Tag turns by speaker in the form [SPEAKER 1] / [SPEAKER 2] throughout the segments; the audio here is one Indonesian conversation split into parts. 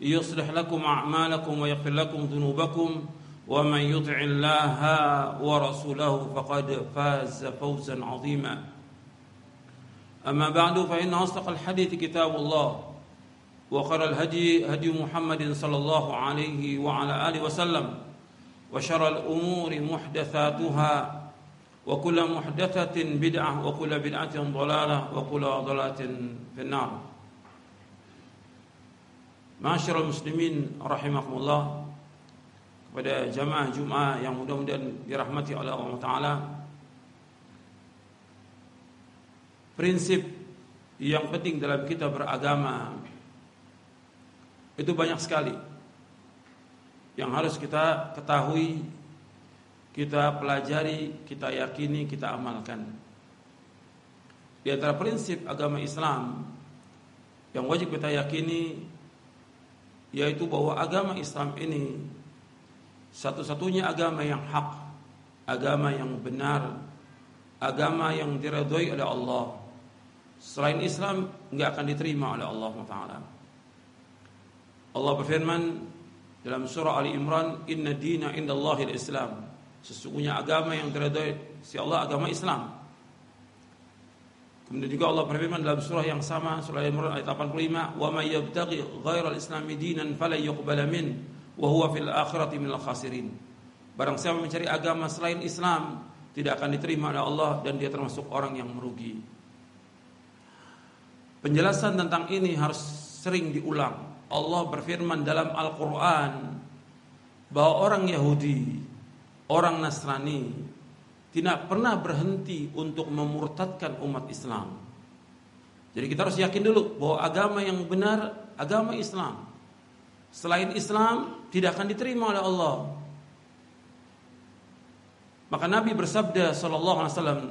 [SPEAKER 1] يصلح لكم أعمالكم ويغفر لكم ذنوبكم ومن يطع الله ورسوله فقد فاز فوزا عظيما. أما بعد فإن أصدق الحديث كتاب الله وخير الهدي هدي محمد صلى الله عليه وعلى آله وسلم وشر الأمور محدثاتها وكل محدثة بدعة وكل بدعة ضلالة وكل ضلالة في النار. Masyarul muslimin rahimakumullah kepada jamaah Jumat yang mudah-mudahan dirahmati oleh Allah taala. Prinsip yang penting dalam kita beragama itu banyak sekali yang harus kita ketahui, kita pelajari, kita yakini, kita amalkan. Di antara prinsip agama Islam yang wajib kita yakini yaitu bahwa agama Islam ini satu-satunya agama yang hak, agama yang benar, agama yang diridhoi oleh Allah. Selain Islam nggak akan diterima oleh Allah Taala. Allah berfirman dalam surah Ali Imran, "Inna dina indallahil Islam." Sesungguhnya agama yang diridhoi si Allah agama Islam. Kemudian juga Allah berfirman dalam surah yang sama surah Al-Imran ayat 85, "Wa may yabtaghi ghairal islami dinan falan yuqbala min wa huwa fil akhirati minal khasirin." Barang siapa mencari agama selain Islam, tidak akan diterima oleh Allah dan dia termasuk orang yang merugi. Penjelasan tentang ini harus sering diulang. Allah berfirman dalam Al-Qur'an bahwa orang Yahudi, orang Nasrani, tidak pernah berhenti untuk memurtadkan umat Islam. Jadi kita harus yakin dulu bahwa agama yang benar agama Islam. Selain Islam tidak akan diterima oleh Allah. Maka Nabi bersabda sallallahu alaihi wasallam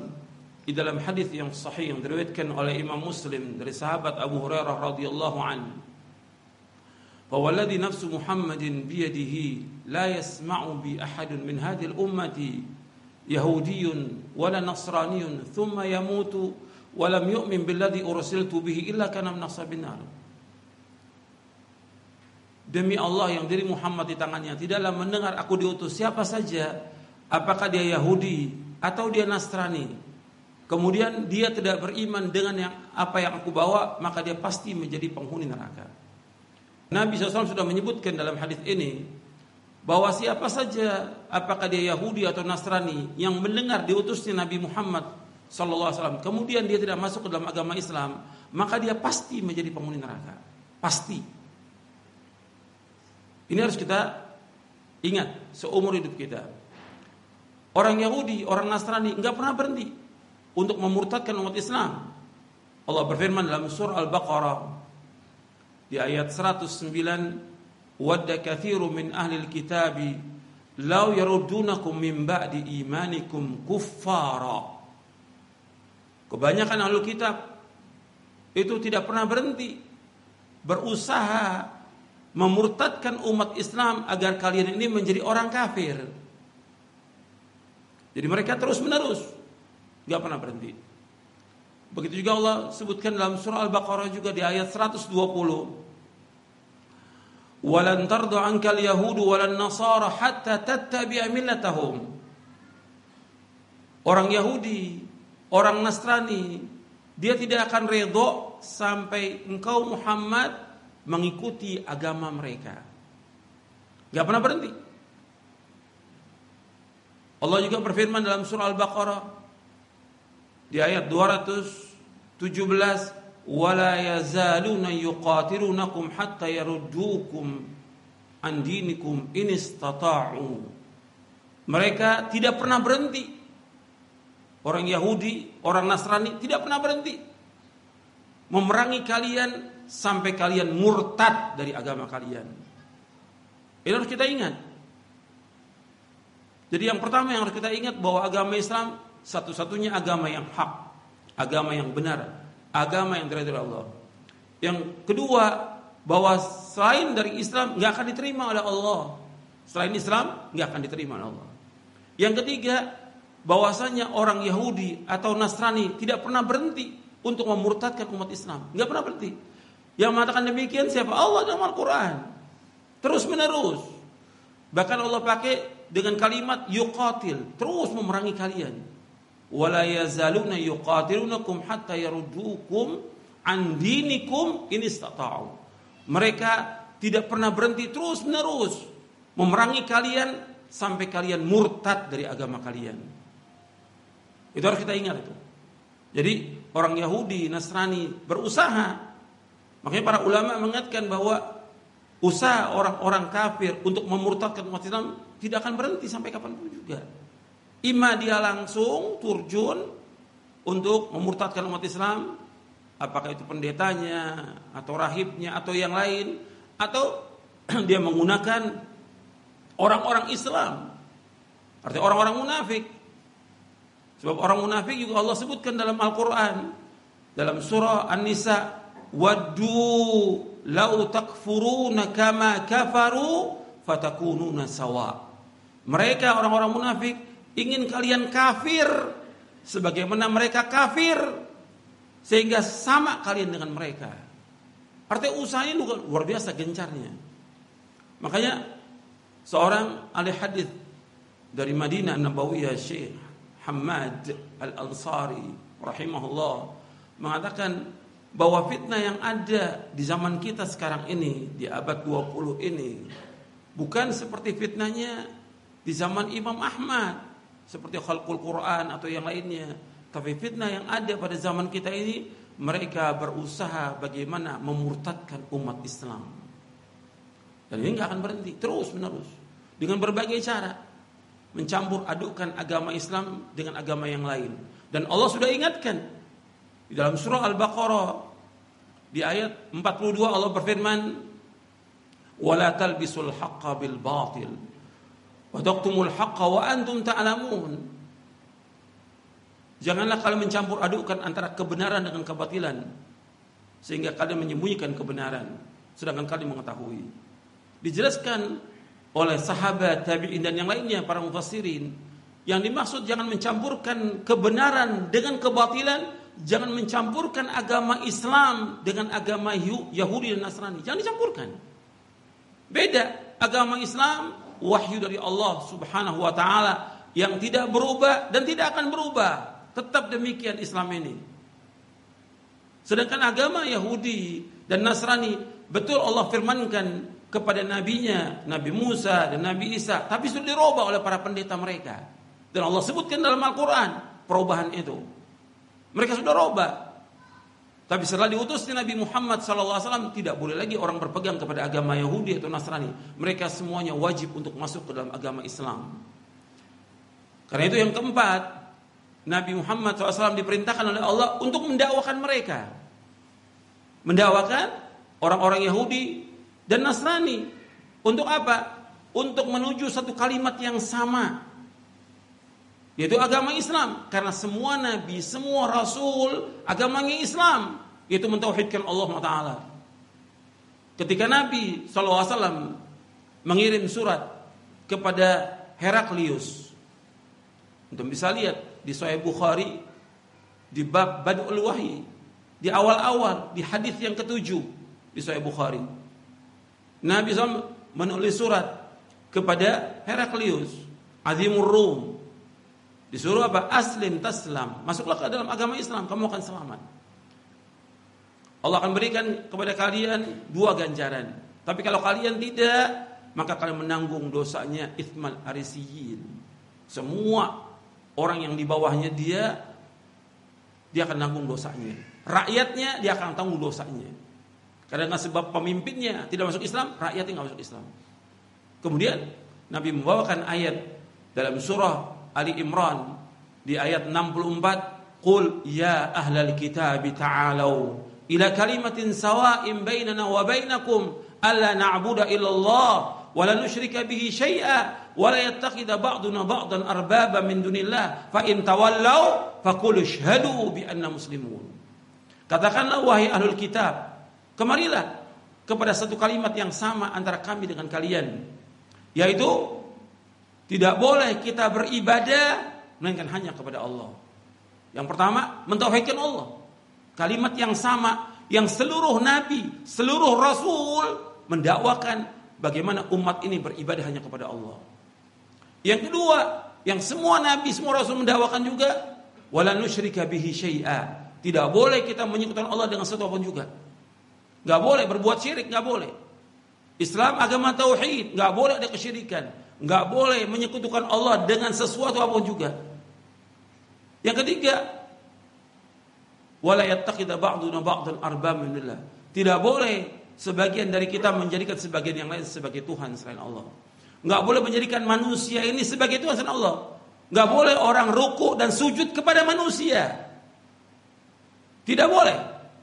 [SPEAKER 1] di dalam hadis yang sahih yang diriwayatkan oleh Imam Muslim dari sahabat Abu Hurairah radhiyallahu an bahwa alladhi nafsu Muhammadin biyadihi la yasma'u bi ahadun min hadhihi al-ummati يهودي ولا نصراني ثم يموت ولم يؤمن بالذي أرسلت به إلا كان من أصحاب النار Demi Allah yang diri Muhammad di tangannya Tidaklah mendengar aku diutus siapa saja Apakah dia Yahudi Atau dia Nasrani Kemudian dia tidak beriman dengan yang apa yang aku bawa Maka dia pasti menjadi penghuni neraka Nabi SAW sudah menyebutkan dalam hadis ini bahwa siapa saja apakah dia Yahudi atau Nasrani yang mendengar diutusnya Nabi Muhammad sallallahu alaihi wasallam kemudian dia tidak masuk ke dalam agama Islam maka dia pasti menjadi penghuni neraka. Pasti. Ini harus kita ingat seumur hidup kita. Orang Yahudi orang Nasrani nggak pernah berhenti untuk memurtadkan umat Islam. Allah berfirman dalam surah Al-Baqarah di ayat 109 kebanyakan ahli kitab itu tidak pernah berhenti berusaha memurtadkan umat Islam agar kalian ini menjadi orang kafir. Jadi mereka terus menerus nggak pernah berhenti. Begitu juga Allah sebutkan dalam surah Al-Baqarah juga di ayat 120 yahudu walan nasara hatta tattabi'a millatahum. Orang Yahudi orang Nasrani dia tidak akan redho sampai engkau Muhammad mengikuti agama mereka. Gak pernah berhenti. Allah juga berfirman dalam surah Al-Baqarah di ayat 217 wala yazaluna yuqatilunakum hatta yaruddukum an dinikum in istata'u. Mereka tidak pernah berhenti. Orang Yahudi orang Nasrani tidak pernah berhenti. Memerangi kalian sampai kalian murtad dari agama kalian. Ini harus kita ingat. Jadi yang pertama yang harus kita ingat bahwa agama Islam satu-satunya agama yang hak agama yang benar agama yang dari Allah. Yang kedua, bahwa selain dari Islam nggak akan diterima oleh Allah. Selain Islam nggak akan diterima oleh Allah. Yang ketiga, bahwasanya orang Yahudi atau Nasrani tidak pernah berhenti untuk memurtadkan umat Islam. Nggak pernah berhenti. Yang mengatakan demikian siapa? Allah dalam Al-Quran. Terus menerus. Bahkan Allah pakai dengan kalimat yuqatil. Terus memerangi kalian wala yazaluna yuqatilunakum hatta yaruddukum an dinikum in istata'u. Mereka tidak pernah berhenti terus menerus memerangi kalian sampai kalian murtad dari agama kalian. Itu harus kita ingat itu. Jadi orang Yahudi, Nasrani berusaha. Makanya para ulama mengatakan bahwa usaha orang-orang kafir untuk memurtadkan umat Islam tidak akan berhenti sampai kapan pun juga. Ima dia langsung turjun untuk memurtadkan umat Islam, apakah itu pendetanya atau rahibnya atau yang lain, atau dia menggunakan orang-orang Islam, artinya orang-orang munafik. Sebab orang munafik juga Allah sebutkan dalam Al-Quran dalam surah An-Nisa, waddu lau takfuruna kama kafaru fatakununa sawa. Mereka orang-orang munafik ingin kalian kafir sebagaimana mereka kafir sehingga sama kalian dengan mereka. Artinya usahanya luar biasa gencarnya. Makanya seorang ahli hadis dari Madinah Nabawiyah Syekh Hamad Al-Ansari rahimahullah mengatakan bahwa fitnah yang ada di zaman kita sekarang ini di abad 20 ini bukan seperti fitnahnya di zaman Imam Ahmad seperti khalqul Quran atau yang lainnya. Tapi fitnah yang ada pada zaman kita ini mereka berusaha bagaimana memurtadkan umat Islam. Dan ini nggak akan berhenti terus menerus dengan berbagai cara mencampur adukkan agama Islam dengan agama yang lain. Dan Allah sudah ingatkan di dalam surah Al-Baqarah di ayat 42 Allah berfirman wala talbisul haqqa bil Wadaqtumul haqqa wa antum ta'lamun. Janganlah kalian mencampur adukkan antara kebenaran dengan kebatilan sehingga kalian menyembunyikan kebenaran sedangkan kalian mengetahui. Dijelaskan oleh sahabat tabi'in dan yang lainnya para mufassirin yang dimaksud jangan mencampurkan kebenaran dengan kebatilan, jangan mencampurkan agama Islam dengan agama Yahudi dan Nasrani. Jangan dicampurkan. Beda agama Islam wahyu dari Allah Subhanahu wa taala yang tidak berubah dan tidak akan berubah. Tetap demikian Islam ini. Sedangkan agama Yahudi dan Nasrani betul Allah firmankan kepada nabinya, Nabi Musa dan Nabi Isa, tapi sudah dirubah oleh para pendeta mereka. Dan Allah sebutkan dalam Al-Qur'an perubahan itu. Mereka sudah robah. Tapi setelah diutusnya Nabi Muhammad SAW tidak boleh lagi orang berpegang kepada agama Yahudi atau Nasrani. Mereka semuanya wajib untuk masuk ke dalam agama Islam. Karena itu yang keempat, Nabi Muhammad SAW diperintahkan oleh Allah untuk mendakwakan mereka. Mendakwakan orang-orang Yahudi dan Nasrani. Untuk apa? Untuk menuju satu kalimat yang sama. Yaitu agama Islam. Karena semua nabi, semua rasul, agamanya Islam. Yaitu mentauhidkan Allah Taala. Ketika Nabi SAW mengirim surat kepada Heraklius. Untuk bisa lihat di Sahih Bukhari di bab Badul Wahyi di awal-awal di hadis yang ketujuh di Sahih Bukhari. Nabi SAW menulis surat kepada Heraklius, Azimur Rum, Disuruh apa? Aslim taslam. Masuklah ke dalam agama Islam, kamu akan selamat. Allah akan berikan kepada kalian dua ganjaran. Tapi kalau kalian tidak, maka kalian menanggung dosanya ithmal arisiyin. Semua orang yang di bawahnya dia dia akan tanggung dosanya. Rakyatnya dia akan tanggung dosanya. Karena sebab pemimpinnya tidak masuk Islam, rakyatnya nggak masuk Islam. Kemudian Nabi membawakan ayat dalam surah Ali Imran di ayat 64, "Qul ya ahlal kitab ta'alu ila kalimatin sawa'in bainana wa bainakum alla na'budu الله wa la nusyrika bihi syai'a wa la yattakhidha ba'duna ba'dan arbaba min dunillah. Fa in tawallaw faqul ishhadu bi anna muslimun. Katakanlah wahai ahlul kitab kemarilah kepada satu kalimat yang sama antara kami dengan kalian yaitu tidak boleh kita beribadah melainkan hanya kepada Allah. Yang pertama mentauhidkan Allah. Kalimat yang sama yang seluruh nabi, seluruh rasul mendakwakan bagaimana umat ini beribadah hanya kepada Allah. Yang kedua, yang semua nabi, semua rasul mendakwakan juga wala nusyrika bihi. Tidak boleh kita menyekutukan Allah dengan sesuatu pun juga. Gak boleh berbuat syirik, gak boleh. Islam agama tauhid, gak boleh ada kesyirikan. Gak boleh menyekutukan Allah dengan sesuatu apa pun juga. Yang ketiga, wala yattakhidha ba'duna ba'dan. Tidak boleh sebagian dari kita menjadikan sebagian yang lain sebagai Tuhan selain Allah. Nggak boleh menjadikan manusia ini sebagai Tuhan selain Allah. Nggak boleh orang ruku dan sujud kepada manusia. Tidak boleh.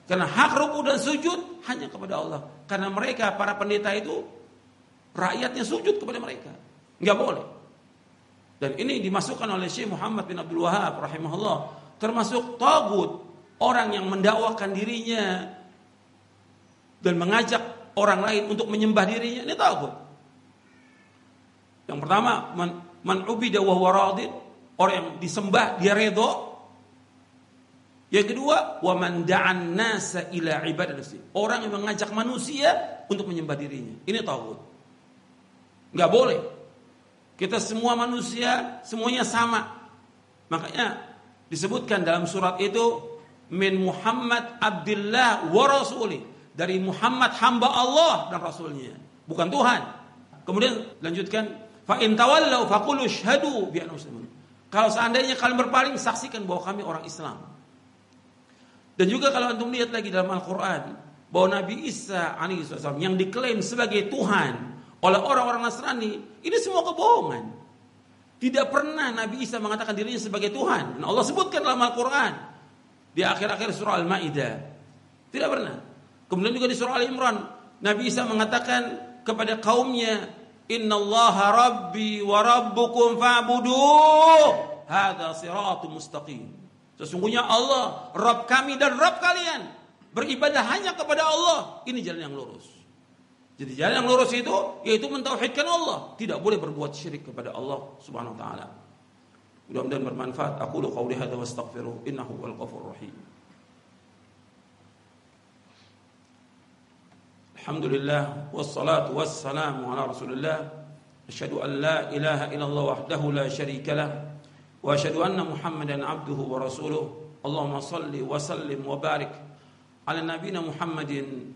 [SPEAKER 1] Karena hak ruku dan sujud hanya kepada Allah. Karena mereka para pendeta itu rakyatnya sujud kepada mereka. Nggak boleh. Dan ini dimasukkan oleh Syekh Muhammad bin Abdul Wahab rahimahullah termasuk tagut orang yang mendakwakan dirinya dan mengajak orang lain untuk menyembah dirinya ini takut. Yang pertama man, man ubida wa orang yang disembah dia redho. Yang kedua wa man da'an nasa ila orang yang mengajak manusia untuk menyembah dirinya. Ini takut. Enggak boleh. Kita semua manusia semuanya sama. Makanya disebutkan dalam surat itu min Muhammad Abdullah wa Rasulih dari Muhammad hamba Allah dan Rasulnya, bukan Tuhan. Kemudian lanjutkan, fa in tawallau faqulu syhadu bi muslimun. Kalau seandainya kalian berpaling, saksikan bahwa kami orang Islam. Dan juga kalau antum lihat lagi dalam Al-Qur'an bahwa Nabi Isa alaihissalam yang diklaim sebagai Tuhan oleh orang-orang Nasrani, ini semua kebohongan. Tidak pernah Nabi Isa mengatakan dirinya sebagai Tuhan. Dan Allah sebutkan dalam Al-Quran. Di akhir-akhir surah Al-Ma'idah. Tidak pernah. Kemudian juga di surah Al Imran, Nabi Isa mengatakan kepada kaumnya, Inna Allah Rabbi wa Rabbukum fa'budu. Hada siratu mustaqim. Sesungguhnya Allah, Rabb kami dan Rabb kalian. Beribadah hanya kepada Allah. Ini jalan yang lurus. Jadi jalan yang lurus itu yaitu mentauhidkan Allah, tidak boleh berbuat syirik kepada Allah Subhanahu wa taala. mudah-mudahan bermanfaat aku lu qauli hadza wastaghfiruh innahu wal ghafurur rahim Alhamdulillah wassalatu wassalamu ala Rasulillah asyhadu an la ilaha illallah wahdahu la syarika lah wa asyhadu anna Muhammadan abduhu wa rasuluh Allahumma salli wa sallim wa barik ala nabiyyina Muhammadin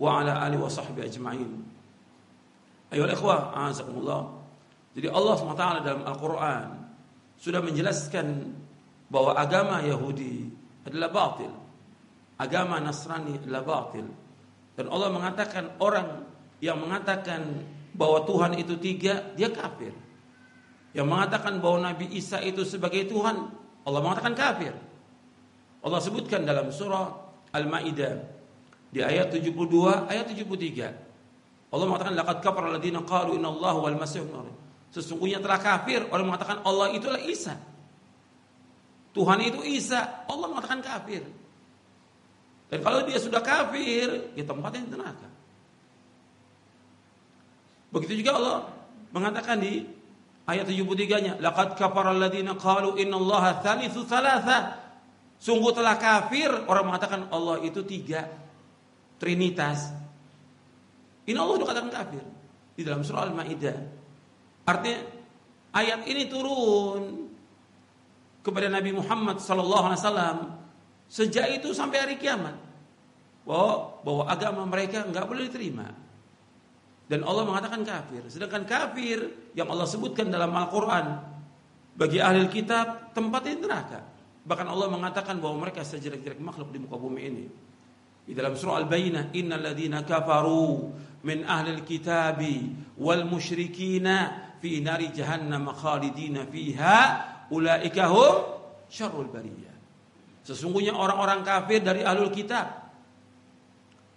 [SPEAKER 1] wa ala alihi wa sahbihi ajma'in Ayuhal ikhwah a'azakumullah Jadi Allah SWT dalam Al-Quran sudah menjelaskan bahwa agama Yahudi adalah batil. Agama Nasrani adalah batil. Dan Allah mengatakan orang yang mengatakan bahwa Tuhan itu tiga, dia kafir. Yang mengatakan bahwa Nabi Isa itu sebagai Tuhan, Allah mengatakan kafir. Allah sebutkan dalam surah Al-Maidah di ayat 72, ayat 73. Allah mengatakan laqad kafara alladziina qalu Allah wal masih Sesungguhnya telah kafir orang mengatakan Allah itulah Isa. Tuhan itu Isa, Allah mengatakan kafir. Dan kalau dia sudah kafir, ya tempatnya di neraka. Begitu juga Allah mengatakan di ayat 73-nya, laqad kafara alladziina qalu innallaha tsalitsu tsalatsa. Sungguh telah kafir orang mengatakan Allah itu tiga. Trinitas. Ini Allah sudah katakan kafir di dalam surah Al-Maidah. Artinya ayat ini turun kepada Nabi Muhammad sallallahu alaihi wasallam Sejak itu sampai hari kiamat. Bahwa, bahwa agama mereka nggak boleh diterima. Dan Allah mengatakan kafir. Sedangkan kafir yang Allah sebutkan dalam Al-Quran bagi ahli kitab tempatnya neraka. Bahkan Allah mengatakan bahwa mereka sejelek-jelek makhluk di muka bumi ini. Di dalam surah Al-Bayyinah, innal ladzina kafaru min ahli kitabi wal musyrikina fi nari jahannam khalidina fiha ulaika hum syarrul bariyah. Sesungguhnya orang-orang kafir dari ahlul kitab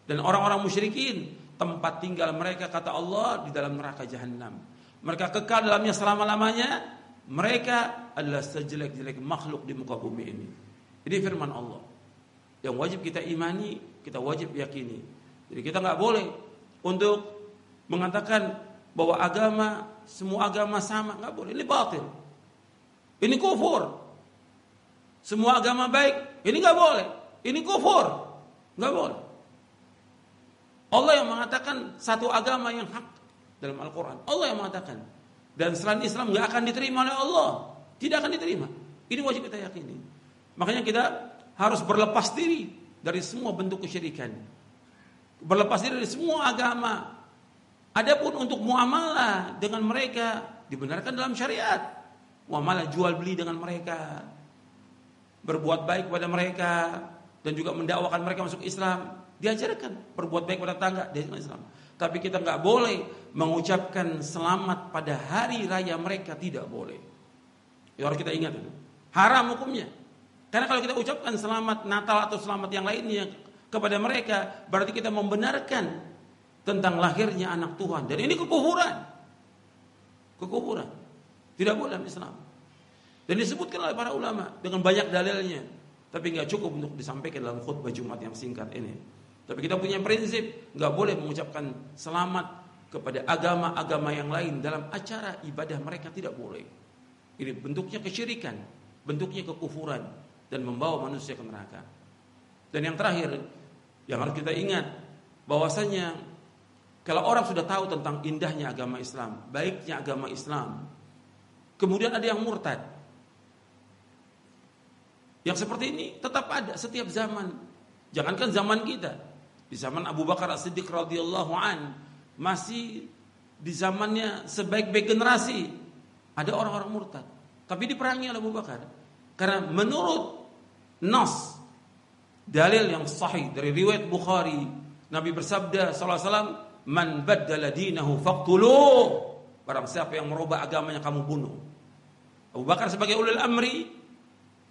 [SPEAKER 1] dan orang-orang musyrikin tempat tinggal mereka kata Allah di dalam neraka jahanam. Mereka kekal dalamnya selama-lamanya. Mereka adalah sejelek-jelek makhluk di muka bumi ini. Ini firman Allah. Yang wajib kita imani, kita wajib yakini. Jadi kita nggak boleh untuk mengatakan bahwa agama semua agama sama nggak boleh. Ini batil. Ini kufur. Semua agama baik. Ini nggak boleh. Ini kufur. Nggak boleh. Allah yang mengatakan satu agama yang hak dalam Al-Quran. Allah yang mengatakan. Dan selain Islam nggak akan diterima oleh Allah. Tidak akan diterima. Ini wajib kita yakini. Makanya kita harus berlepas diri dari semua bentuk kesyirikan. Berlepas diri dari semua agama. Adapun untuk muamalah dengan mereka dibenarkan dalam syariat. Muamalah jual beli dengan mereka. Berbuat baik kepada mereka dan juga mendakwakan mereka masuk Islam. Diajarkan berbuat baik pada tangga diajarkan Islam. Tapi kita nggak boleh mengucapkan selamat pada hari raya mereka tidak boleh. Itu harus kita ingat itu. Haram hukumnya. Karena kalau kita ucapkan selamat Natal atau selamat yang lainnya kepada mereka, berarti kita membenarkan tentang lahirnya anak Tuhan dan ini kekufuran. Kekufuran. Tidak boleh dalam Islam. Dan disebutkan oleh para ulama dengan banyak dalilnya. Tapi nggak cukup untuk disampaikan dalam khutbah Jumat yang singkat ini. Tapi kita punya prinsip nggak boleh mengucapkan selamat kepada agama-agama yang lain dalam acara ibadah mereka tidak boleh. Ini bentuknya kesyirikan, bentuknya kekufuran dan membawa manusia ke neraka. Dan yang terakhir yang harus kita ingat bahwasanya kalau orang sudah tahu tentang indahnya agama Islam, baiknya agama Islam, kemudian ada yang murtad. Yang seperti ini tetap ada setiap zaman. Jangankan zaman kita. Di zaman Abu Bakar As-Siddiq radhiyallahu an masih di zamannya sebaik-baik generasi ada orang-orang murtad. Tapi diperangi oleh Abu Bakar. Karena menurut nas dalil yang sahih dari riwayat Bukhari Nabi bersabda sallallahu alaihi wasallam man baddala dinahu faqtuluh. Barang siapa yang merubah agamanya kamu bunuh. Abu Bakar sebagai ulil amri,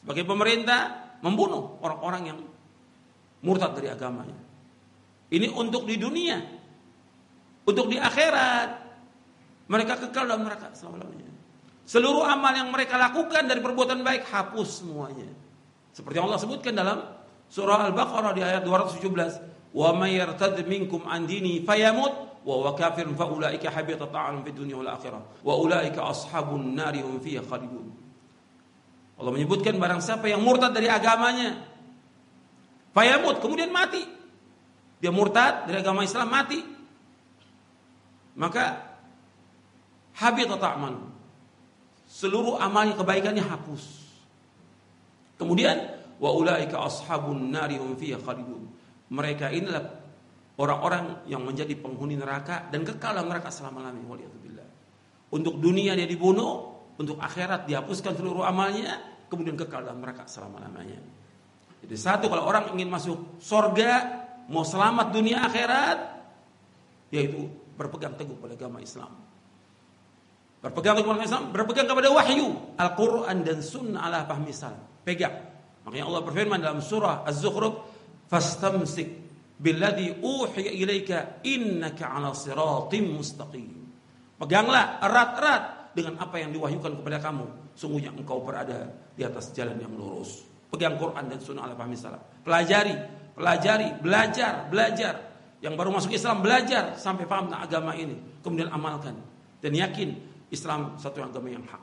[SPEAKER 1] sebagai pemerintah membunuh orang-orang yang murtad dari agamanya. Ini untuk di dunia. Untuk di akhirat. Mereka kekal dalam neraka selama-lamanya. Seluruh amal yang mereka lakukan dari perbuatan baik hapus semuanya. Seperti yang Allah sebutkan dalam surah Al-Baqarah di ayat 217 Allah menyebutkan barang siapa yang murtad dari agamanya fayamut kemudian mati. Dia murtad dari agama Islam mati. Maka habitat a'mal seluruh amalnya kebaikannya hapus. Kemudian wa ulaika ashabun nari hum fiha khalidun mereka inilah orang-orang yang menjadi penghuni neraka dan kekal dalam neraka selama-lamanya. Untuk dunia dia dibunuh, untuk akhirat dihapuskan seluruh amalnya, kemudian kekal dalam neraka selama-lamanya. Jadi satu kalau orang ingin masuk sorga, mau selamat dunia akhirat, yaitu berpegang teguh pada agama Islam. Berpegang teguh pada Islam, berpegang kepada wahyu, Al-Quran dan Sunnah ala fahmi Pegang. Makanya Allah berfirman dalam surah Az-Zukhruf, fastamsik billadhi uhiya ilaika innaka ala siratim mustaqim. Peganglah erat-erat dengan apa yang diwahyukan kepada kamu. Sungguhnya engkau berada di atas jalan yang lurus. Pegang Quran dan Sunnah ala fahmi salaf. Pelajari, pelajari, belajar, belajar. Yang baru masuk Islam belajar sampai paham tentang agama ini. Kemudian amalkan. Dan yakin Islam satu agama yang hak.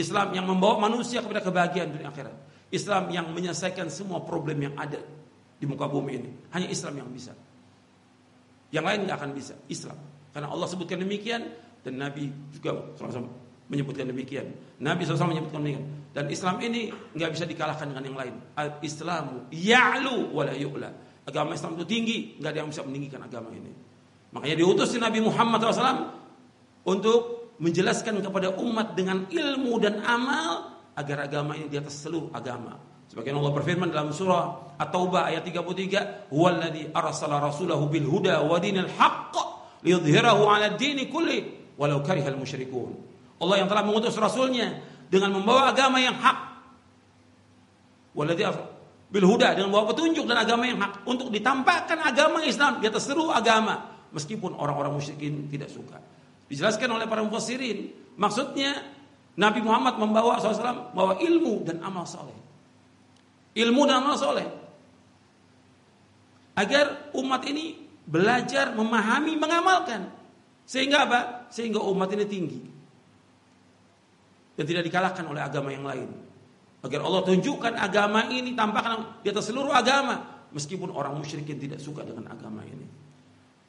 [SPEAKER 1] Islam yang membawa manusia kepada kebahagiaan dunia akhirat. Islam yang menyelesaikan semua problem yang ada di muka bumi ini. Hanya Islam yang bisa. Yang lain nggak akan bisa. Islam. Karena Allah sebutkan demikian dan Nabi juga SAW menyebutkan demikian. Nabi SAW menyebutkan demikian. Dan Islam ini nggak bisa dikalahkan dengan yang lain. Al Islamu ya'lu wa la. Agama Islam itu tinggi, nggak ada yang bisa meninggikan agama ini. Makanya diutus Nabi Muhammad SAW untuk menjelaskan kepada umat dengan ilmu dan amal agar agama ini di atas seluruh agama. Sebagian Allah berfirman dalam surah At-Taubah ayat 33, "Huwallazi arsala rasulahu bil huda wa dinil haqq liyudhhirahu 'ala ad-dini kulli walau karihal musyrikun." Allah yang telah mengutus rasulnya dengan membawa agama yang hak. Wallazi bil huda dengan membawa petunjuk dan agama yang hak untuk ditampakkan agama Islam di atas seluruh agama meskipun orang-orang musyrikin tidak suka. Dijelaskan oleh para mufassirin, maksudnya Nabi Muhammad membawa SAW membawa ilmu dan amal soleh. Ilmu dan amal soleh. Agar umat ini belajar, memahami, mengamalkan. Sehingga apa? Sehingga umat ini tinggi. Dan tidak dikalahkan oleh agama yang lain. Agar Allah tunjukkan agama ini tampakkan di atas seluruh agama. Meskipun orang musyrikin tidak suka dengan agama ini.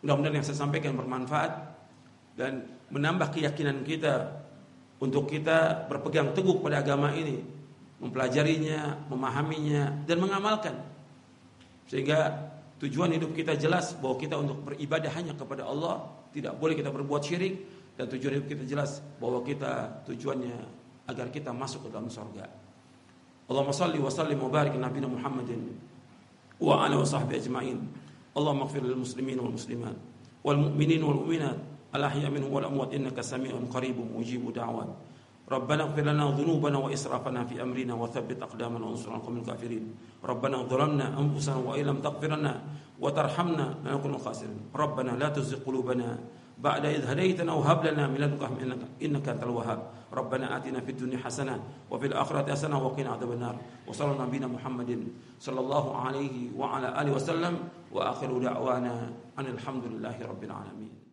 [SPEAKER 1] Mudah-mudahan yang saya sampaikan bermanfaat dan menambah keyakinan kita untuk kita berpegang teguh pada agama ini, mempelajarinya, memahaminya dan mengamalkan. Sehingga tujuan hidup kita jelas bahwa kita untuk beribadah hanya kepada Allah, tidak boleh kita berbuat syirik dan tujuan hidup kita jelas bahwa kita tujuannya agar kita masuk ke dalam surga. Allahumma salli wa sallim wa Nabi Muhammadin wa ala wa sahbihi ajma'in. Allahumma ighfir lil muslimin wal muslimat wal mu'minin wal mu'minat al ahya minhum wal amwat innaka samii'un qaribun mujibu da'wan. ربنا اغفر لنا ذنوبنا وإسرافنا في أمرنا وثبت أقدامنا وانصرنا القوم الكافرين. ربنا ظلمنا أنفسنا وإن لم تغفر لنا وترحمنا لنكون خاسرين. ربنا لا تزغ قلوبنا بعد إذ هديتنا وهب لنا من لدنك إنك, إنك أنت الوهاب. ربنا آتنا في الدنيا حسنة وفي الآخرة حسنة وقنا عذاب النار. وصلى نبينا محمد صلى الله عليه وعلى آله وسلم. وآخر دعوانا أن الحمد لله رب العالمين.